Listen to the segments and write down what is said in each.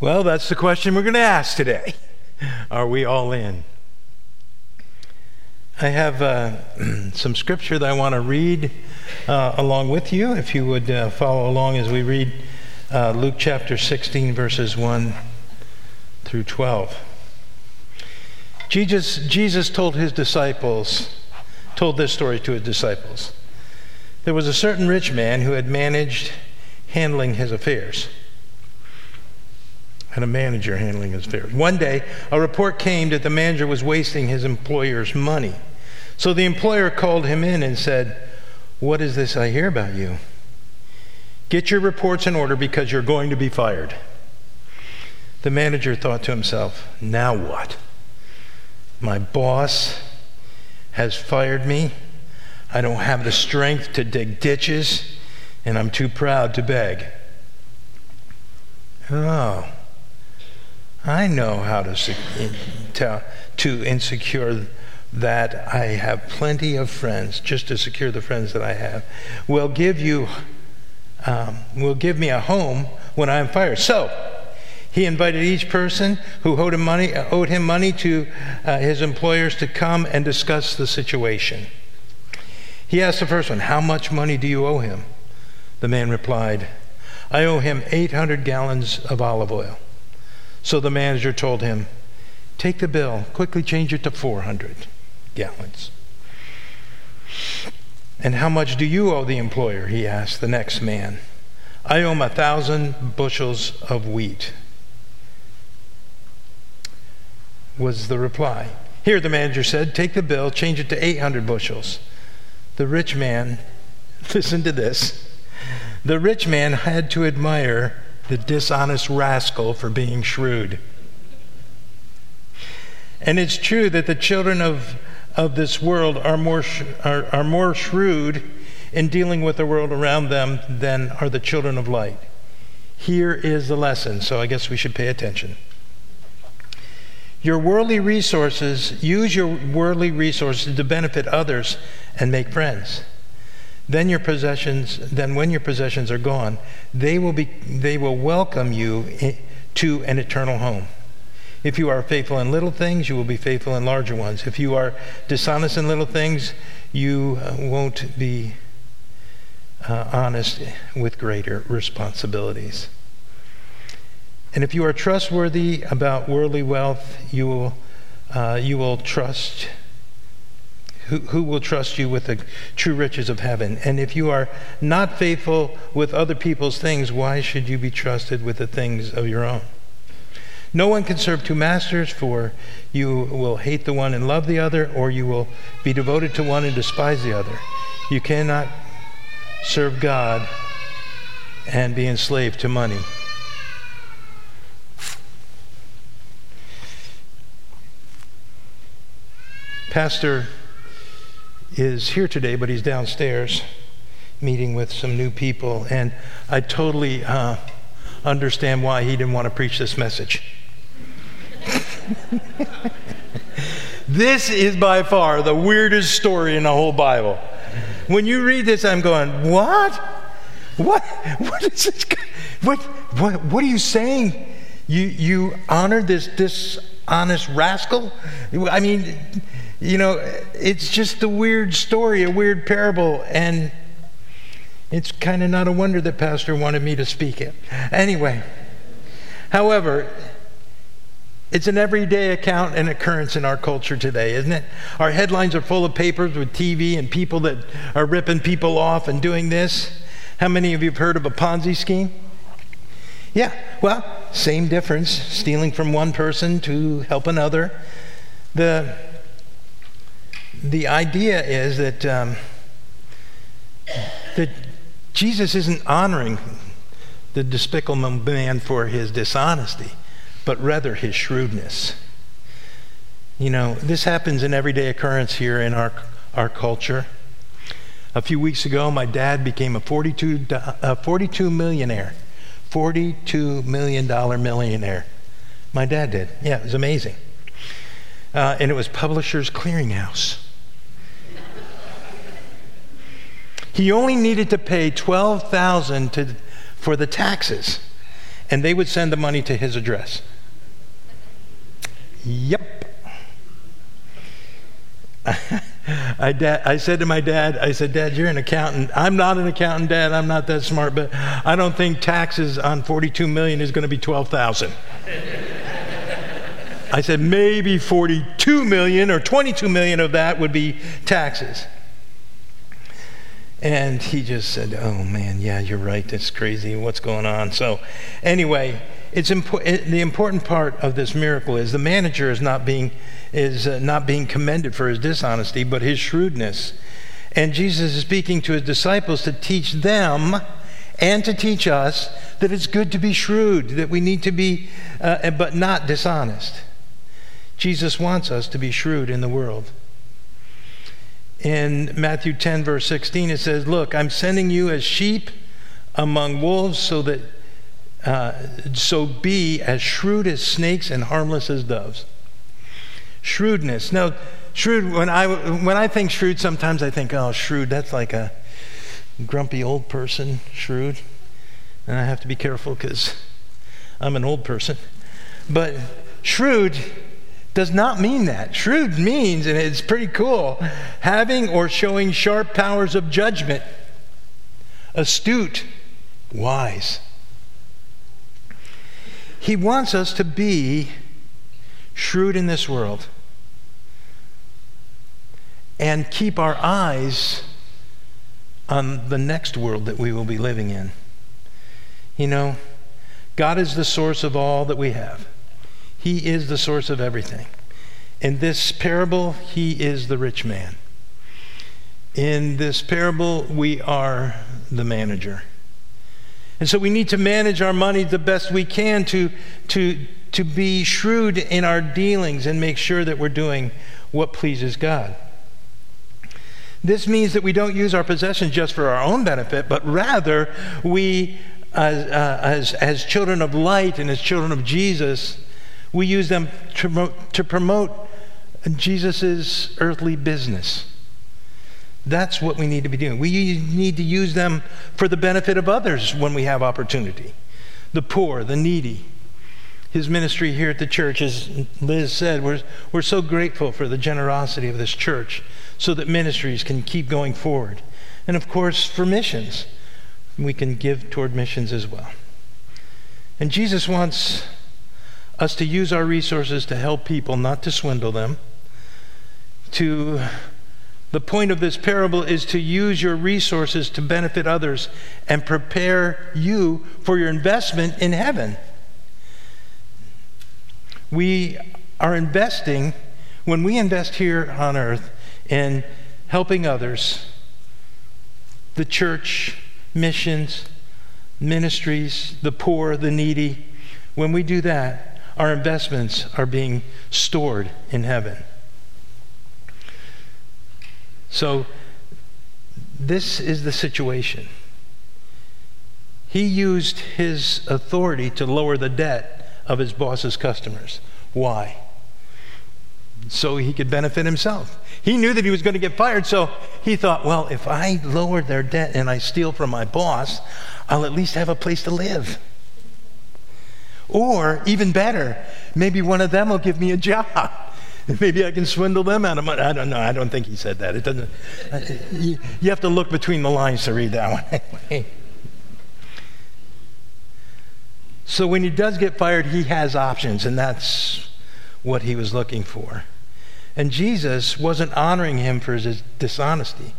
Well, that's the question we're going to ask today. Are we all in? I have uh, some scripture that I want to read uh, along with you. If you would uh, follow along as we read uh, Luke chapter 16, verses 1 through 12. Jesus, Jesus told his disciples, told this story to his disciples. There was a certain rich man who had managed handling his affairs. Had a manager handling his affairs. One day, a report came that the manager was wasting his employer's money. So the employer called him in and said, What is this I hear about you? Get your reports in order because you're going to be fired. The manager thought to himself, Now what? My boss has fired me. I don't have the strength to dig ditches, and I'm too proud to beg. Oh, I know how to, to, to insecure that I have plenty of friends, just to secure the friends that I have, will give you, um, will give me a home when I'm fired. So, he invited each person who owed him money, owed him money to uh, his employers to come and discuss the situation. He asked the first one, How much money do you owe him? The man replied, I owe him 800 gallons of olive oil. So the manager told him, Take the bill, quickly change it to 400 gallons. And how much do you owe the employer? He asked the next man. I owe him a thousand bushels of wheat, was the reply. Here, the manager said, take the bill, change it to 800 bushels. The rich man, listen to this, the rich man had to admire the dishonest rascal for being shrewd. And it's true that the children of of this world are more, sh- are, are more shrewd in dealing with the world around them than are the children of light. Here is the lesson, so I guess we should pay attention. Your worldly resources, use your worldly resources to benefit others and make friends. Then your possessions, then when your possessions are gone, they will be they will welcome you to an eternal home. If you are faithful in little things, you will be faithful in larger ones. If you are dishonest in little things, you uh, won't be uh, honest with greater responsibilities. And if you are trustworthy about worldly wealth, you will, uh, you will trust. Who, who will trust you with the true riches of heaven? And if you are not faithful with other people's things, why should you be trusted with the things of your own? No one can serve two masters, for you will hate the one and love the other, or you will be devoted to one and despise the other. You cannot serve God and be enslaved to money. Pastor is here today, but he's downstairs meeting with some new people, and I totally uh, understand why he didn't want to preach this message. this is by far the weirdest story in the whole Bible. When you read this, I'm going, what? What? What is this? What? What? What are you saying? You you honored this dishonest rascal? I mean, you know, it's just a weird story, a weird parable, and it's kind of not a wonder that Pastor wanted me to speak it. Anyway, however, it's an everyday account and occurrence in our culture today, isn't it? Our headlines are full of papers with TV and people that are ripping people off and doing this. How many of you have heard of a Ponzi scheme? Yeah, well, same difference stealing from one person to help another. The, the idea is that, um, that Jesus isn't honoring the despicable man for his dishonesty but rather his shrewdness. You know, this happens in everyday occurrence here in our, our culture. A few weeks ago, my dad became a 42, a 42 millionaire. $42 million millionaire. My dad did. Yeah, it was amazing. Uh, and it was Publishers Clearinghouse. He only needed to pay 12000 to for the taxes and they would send the money to his address. Yep. I, dad, I said to my dad, I said, Dad, you're an accountant. I'm not an accountant, Dad. I'm not that smart, but I don't think taxes on 42 million is going to be 12,000. I said, maybe 42 million or 22 million of that would be taxes. And he just said, Oh man, yeah, you're right. That's crazy. What's going on? So, anyway, it's impo- the important part of this miracle is the manager is not being, is, uh, not being commended for his dishonesty, but his shrewdness. And Jesus is speaking to his disciples to teach them and to teach us that it's good to be shrewd, that we need to be, uh, but not dishonest. Jesus wants us to be shrewd in the world in Matthew 10, verse 16, it says, Look, I'm sending you as sheep among wolves, so that uh, so be as shrewd as snakes and harmless as doves. Shrewdness. Now, shrewd, when I, when I think shrewd, sometimes I think, oh, shrewd, that's like a grumpy old person, shrewd. And I have to be careful because I'm an old person. But shrewd does not mean that. Shrewd means, and it's pretty cool, having or showing sharp powers of judgment, astute, wise. He wants us to be shrewd in this world and keep our eyes on the next world that we will be living in. You know, God is the source of all that we have. He is the source of everything. In this parable, he is the rich man. In this parable, we are the manager. And so we need to manage our money the best we can to, to, to be shrewd in our dealings and make sure that we're doing what pleases God. This means that we don't use our possessions just for our own benefit, but rather we, as, uh, as, as children of light and as children of Jesus, we use them to promote, to promote Jesus' earthly business. That's what we need to be doing. We need to use them for the benefit of others when we have opportunity. The poor, the needy. His ministry here at the church, as Liz said, we're, we're so grateful for the generosity of this church so that ministries can keep going forward. And of course, for missions, we can give toward missions as well. And Jesus wants us to use our resources to help people, not to swindle them. To the point of this parable is to use your resources to benefit others and prepare you for your investment in heaven. We are investing, when we invest here on earth in helping others, the church, missions, ministries, the poor, the needy, when we do that, our investments are being stored in heaven. So, this is the situation. He used his authority to lower the debt of his boss's customers. Why? So he could benefit himself. He knew that he was going to get fired, so he thought, well, if I lower their debt and I steal from my boss, I'll at least have a place to live. Or, even better, maybe one of them will give me a job. Maybe I can swindle them out of money. I don't know. I don't think he said that. It doesn't. Uh, you, you have to look between the lines to read that one. so when he does get fired, he has options, and that's what he was looking for. And Jesus wasn't honoring him for his dishonesty,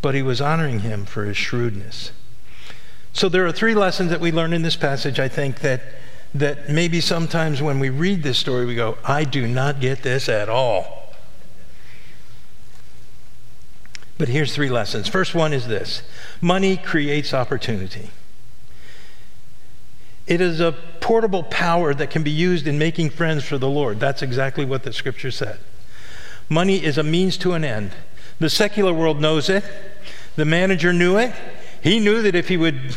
but he was honoring him for his shrewdness. So there are three lessons that we learn in this passage, I think, that that maybe sometimes when we read this story, we go, I do not get this at all. But here's three lessons. First one is this money creates opportunity. It is a portable power that can be used in making friends for the Lord. That's exactly what the scripture said. Money is a means to an end. The secular world knows it. The manager knew it. He knew that if he would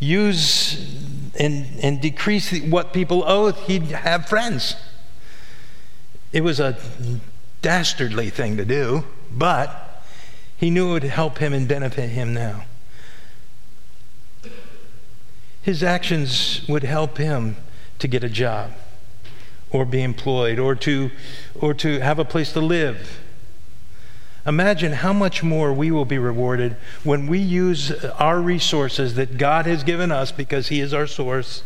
use and, and decrease what people owed, he'd have friends. It was a dastardly thing to do, but he knew it would help him and benefit him now. his actions would help him to get a job or be employed or to, or to have a place to live. Imagine how much more we will be rewarded when we use our resources that God has given us because He is our source.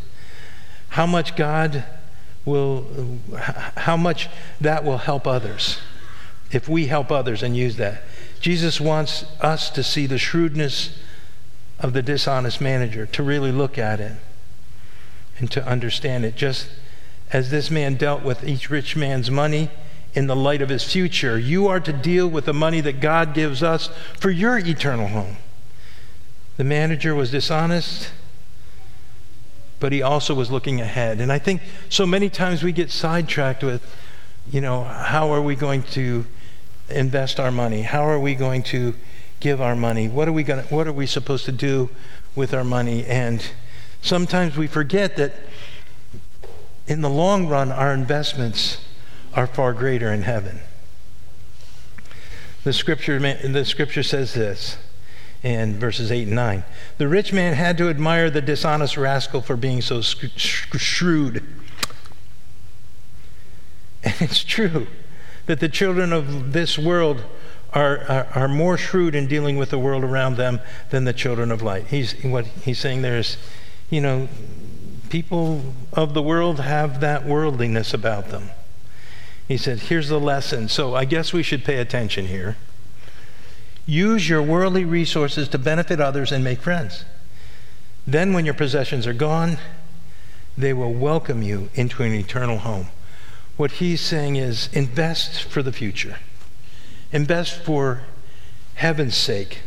How much God will, how much that will help others if we help others and use that. Jesus wants us to see the shrewdness of the dishonest manager, to really look at it and to understand it. Just as this man dealt with each rich man's money in the light of his future, you are to deal with the money that God gives us for your eternal home. The manager was dishonest, but he also was looking ahead. And I think so many times we get sidetracked with, you know, how are we going to invest our money? How are we going to give our money? What are we going what are we supposed to do with our money? And sometimes we forget that in the long run our investments are far greater in heaven. The scripture the scripture says this in verses 8 and 9. The rich man had to admire the dishonest rascal for being so shrewd. And it's true that the children of this world are, are, are, more shrewd in dealing with the world around them than the children of light. He's, what he's saying there is, you know, people of the world have that worldliness about them. He said, here's the lesson. So I guess we should pay attention here. Use your worldly resources to benefit others and make friends. Then, when your possessions are gone, they will welcome you into an eternal home. What he's saying is invest for the future. Invest for heaven's sake.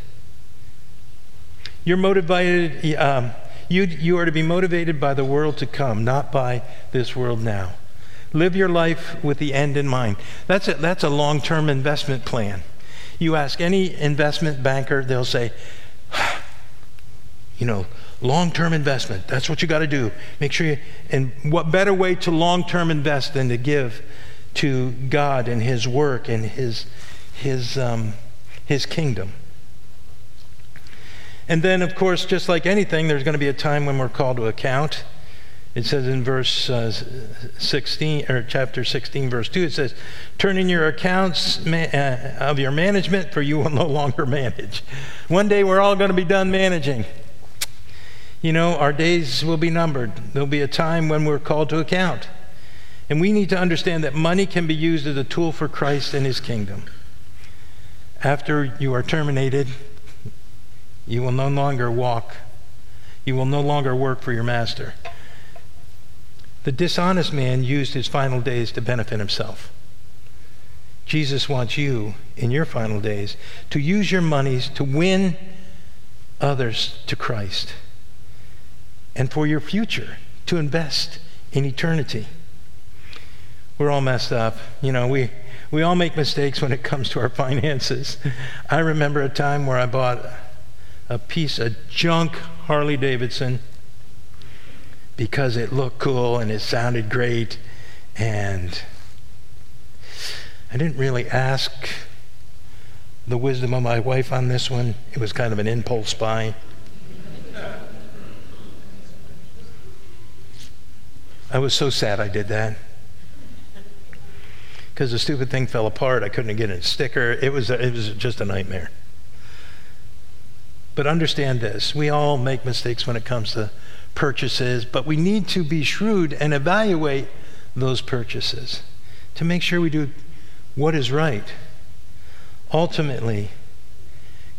You're motivated, um, you, you are to be motivated by the world to come, not by this world now. Live your life with the end in mind. That's a, that's a long term investment plan. You ask any investment banker, they'll say, you know, long term investment. That's what you got to do. Make sure you, and what better way to long term invest than to give to God and His work and His his, um, his kingdom. And then, of course, just like anything, there's going to be a time when we're called to account. It says in verse uh, 16, or chapter 16, verse 2, it says, Turn in your accounts uh, of your management, for you will no longer manage. One day we're all going to be done managing. You know, our days will be numbered. There'll be a time when we're called to account. And we need to understand that money can be used as a tool for Christ and his kingdom. After you are terminated, you will no longer walk. You will no longer work for your master. The dishonest man used his final days to benefit himself. Jesus wants you in your final days to use your monies to win others to Christ and for your future to invest in eternity. We're all messed up. You know, we we all make mistakes when it comes to our finances. I remember a time where I bought a piece of junk Harley Davidson because it looked cool and it sounded great. And I didn't really ask the wisdom of my wife on this one. It was kind of an impulse buy. I was so sad I did that because the stupid thing fell apart. I couldn't get a sticker. It was, a, it was just a nightmare. But understand this we all make mistakes when it comes to purchases, but we need to be shrewd and evaluate those purchases to make sure we do what is right. Ultimately,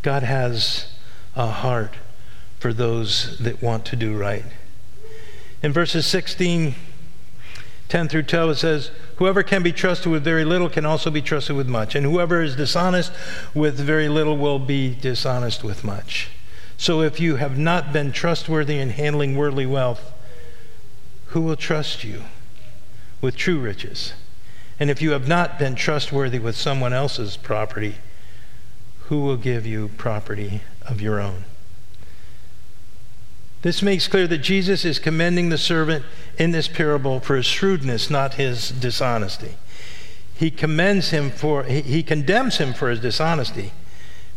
God has a heart for those that want to do right. In verses 16, 10 through 12, it says, Whoever can be trusted with very little can also be trusted with much, and whoever is dishonest with very little will be dishonest with much. So if you have not been trustworthy in handling worldly wealth, who will trust you with true riches? And if you have not been trustworthy with someone else's property, who will give you property of your own? This makes clear that Jesus is commending the servant in this parable for his shrewdness, not his dishonesty. He commends him for he condemns him for his dishonesty,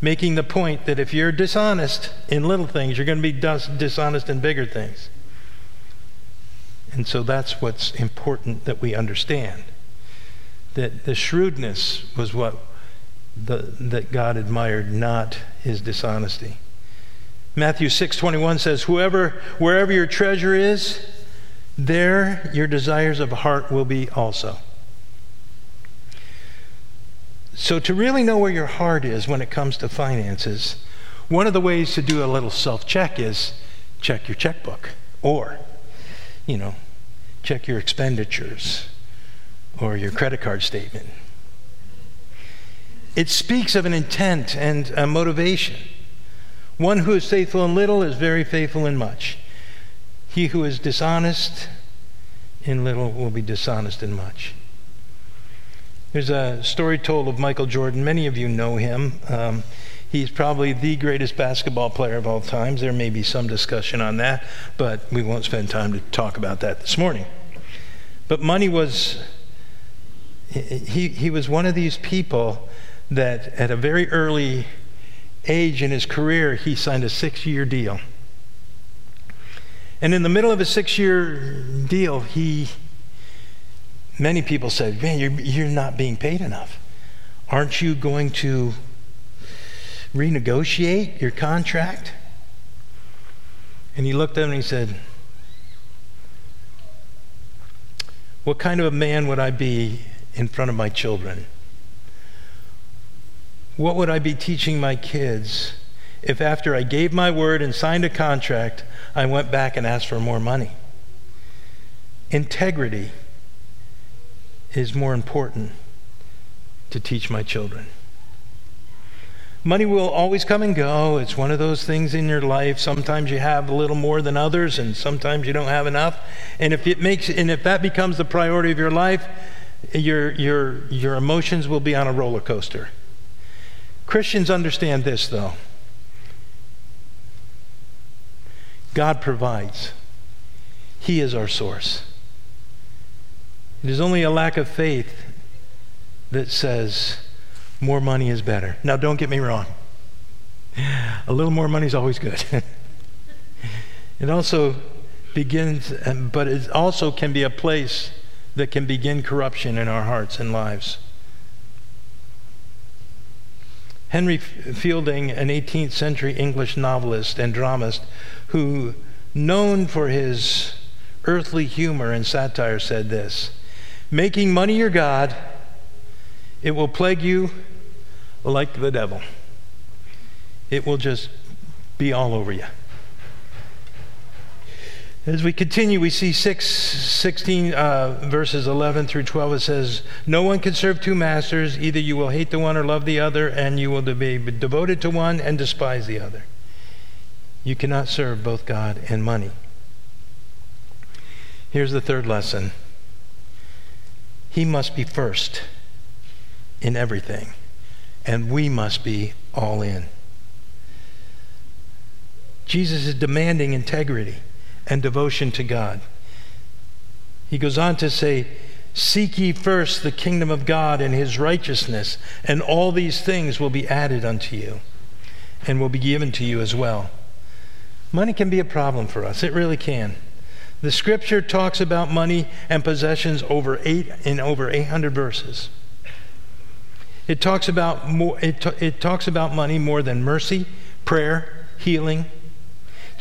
making the point that if you're dishonest in little things, you're going to be dishonest in bigger things. And so that's what's important that we understand. That the shrewdness was what the, that God admired, not his dishonesty. Matthew 6:21 says, "Whoever wherever your treasure is, there your desires of heart will be also." So to really know where your heart is when it comes to finances, one of the ways to do a little self-check is check your checkbook or you know, check your expenditures or your credit card statement. It speaks of an intent and a motivation. One who is faithful in little is very faithful in much. He who is dishonest in little will be dishonest in much. There's a story told of Michael Jordan. Many of you know him. Um, he's probably the greatest basketball player of all times. There may be some discussion on that, but we won't spend time to talk about that this morning. But money was, he, he was one of these people that at a very early age in his career, he signed a six year deal. And in the middle of a six year deal, he, many people said, Man, you're, you're not being paid enough. Aren't you going to renegotiate your contract? And he looked at him and he said, What kind of a man would I be in front of my children? What would I be teaching my kids if after I gave my word and signed a contract, I went back and asked for more money? Integrity is more important to teach my children. Money will always come and go. It's one of those things in your life. Sometimes you have a little more than others, and sometimes you don't have enough. And if it makes, and if that becomes the priority of your life, your your your emotions will be on a roller coaster. Christians understand this, though God provides, He is our source. It is only a lack of faith that says more money is better. Now, don't get me wrong. A little more money is always good. it also begins, but it also can be a place that can begin corruption in our hearts and lives. Henry Fielding, an 18th century English novelist and dramatist who, known for his earthly humor and satire, said this Making money your God, it will plague you like the devil. It will just be all over you. As we continue, we see 6, 16 uh, verses 11 through 12. It says, No one can serve two masters. Either you will hate the one or love the other, and you will be devoted to one and despise the other. You cannot serve both God and money. Here's the third lesson He must be first in everything, and we must be all in. Jesus is demanding integrity and devotion to God. He goes on to say, Seek ye first the kingdom of God and his righteousness, and all these things will be added unto you and will be given to you as well. Money can be a problem for us. It really can. The scripture talks about money and possessions over eight in over 800 verses. It talks about more, it, it talks about money more than mercy, prayer, healing,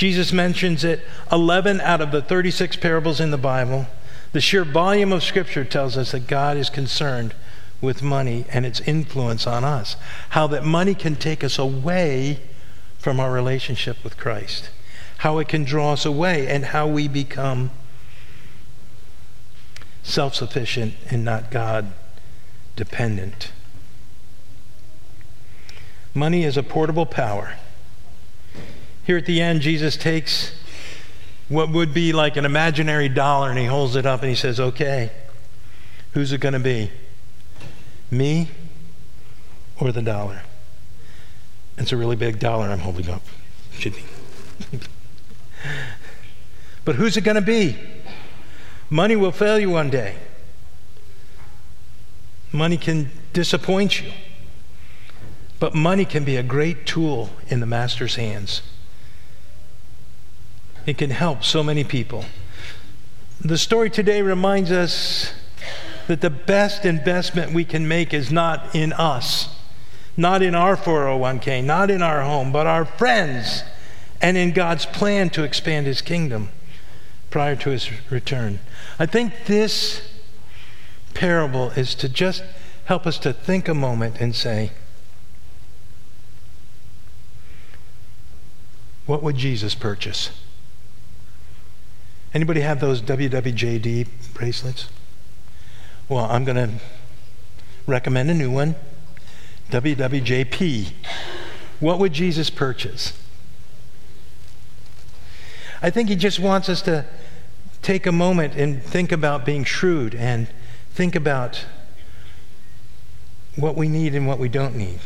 Jesus mentions it 11 out of the 36 parables in the Bible. The sheer volume of Scripture tells us that God is concerned with money and its influence on us. How that money can take us away from our relationship with Christ. How it can draw us away and how we become self sufficient and not God dependent. Money is a portable power. Here at the end, Jesus takes what would be like an imaginary dollar and he holds it up and he says, Okay, who's it going to be? Me or the dollar? It's a really big dollar I'm holding up. Should be. but who's it going to be? Money will fail you one day. Money can disappoint you. But money can be a great tool in the master's hands. It can help so many people. The story today reminds us that the best investment we can make is not in us, not in our 401k, not in our home, but our friends and in God's plan to expand his kingdom prior to his return. I think this parable is to just help us to think a moment and say, what would Jesus purchase? Anybody have those WWJD bracelets? Well, I'm going to recommend a new one WWJP. What would Jesus purchase? I think he just wants us to take a moment and think about being shrewd and think about what we need and what we don't need.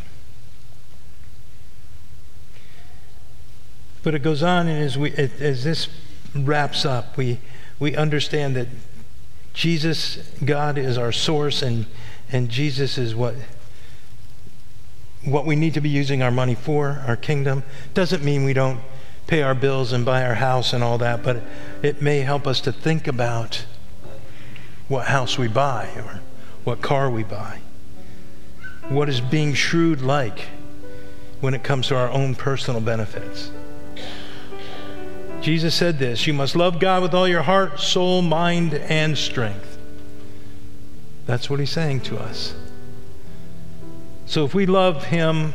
But it goes on, and as, we, as this wraps up, we, we understand that Jesus, God, is our source, and, and Jesus is what, what we need to be using our money for, our kingdom. Doesn't mean we don't pay our bills and buy our house and all that, but it may help us to think about what house we buy or what car we buy. What is being shrewd like when it comes to our own personal benefits? Jesus said this You must love God with all your heart, soul, mind, and strength. That's what he's saying to us. So if we love him,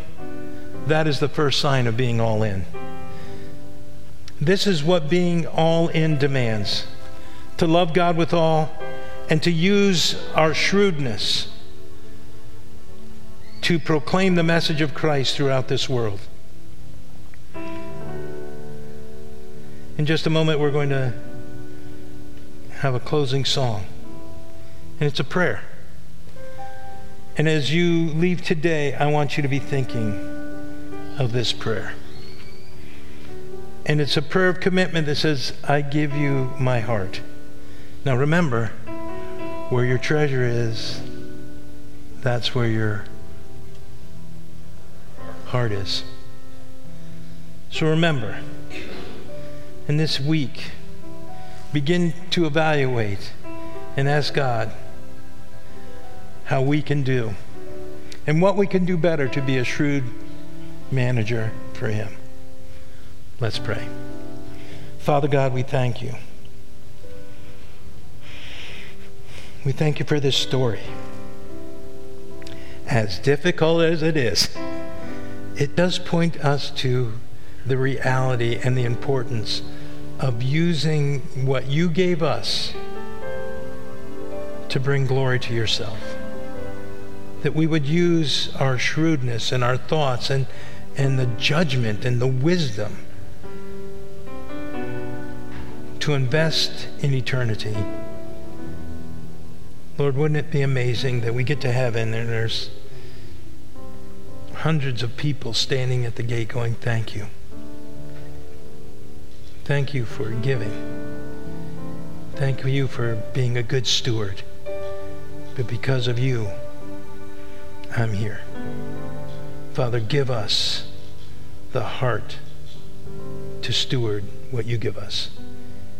that is the first sign of being all in. This is what being all in demands to love God with all and to use our shrewdness to proclaim the message of Christ throughout this world. In just a moment, we're going to have a closing song, and it's a prayer. And as you leave today, I want you to be thinking of this prayer. And it's a prayer of commitment that says, I give you my heart. Now remember, where your treasure is, that's where your heart is. So remember, in this week, begin to evaluate and ask God how we can do and what we can do better to be a shrewd manager for Him. Let's pray. Father God, we thank you. We thank you for this story. As difficult as it is, it does point us to the reality and the importance of using what you gave us to bring glory to yourself. That we would use our shrewdness and our thoughts and, and the judgment and the wisdom to invest in eternity. Lord, wouldn't it be amazing that we get to heaven and there's hundreds of people standing at the gate going, Thank you. Thank you for giving. Thank you for being a good steward. But because of you, I'm here. Father, give us the heart to steward what you give us.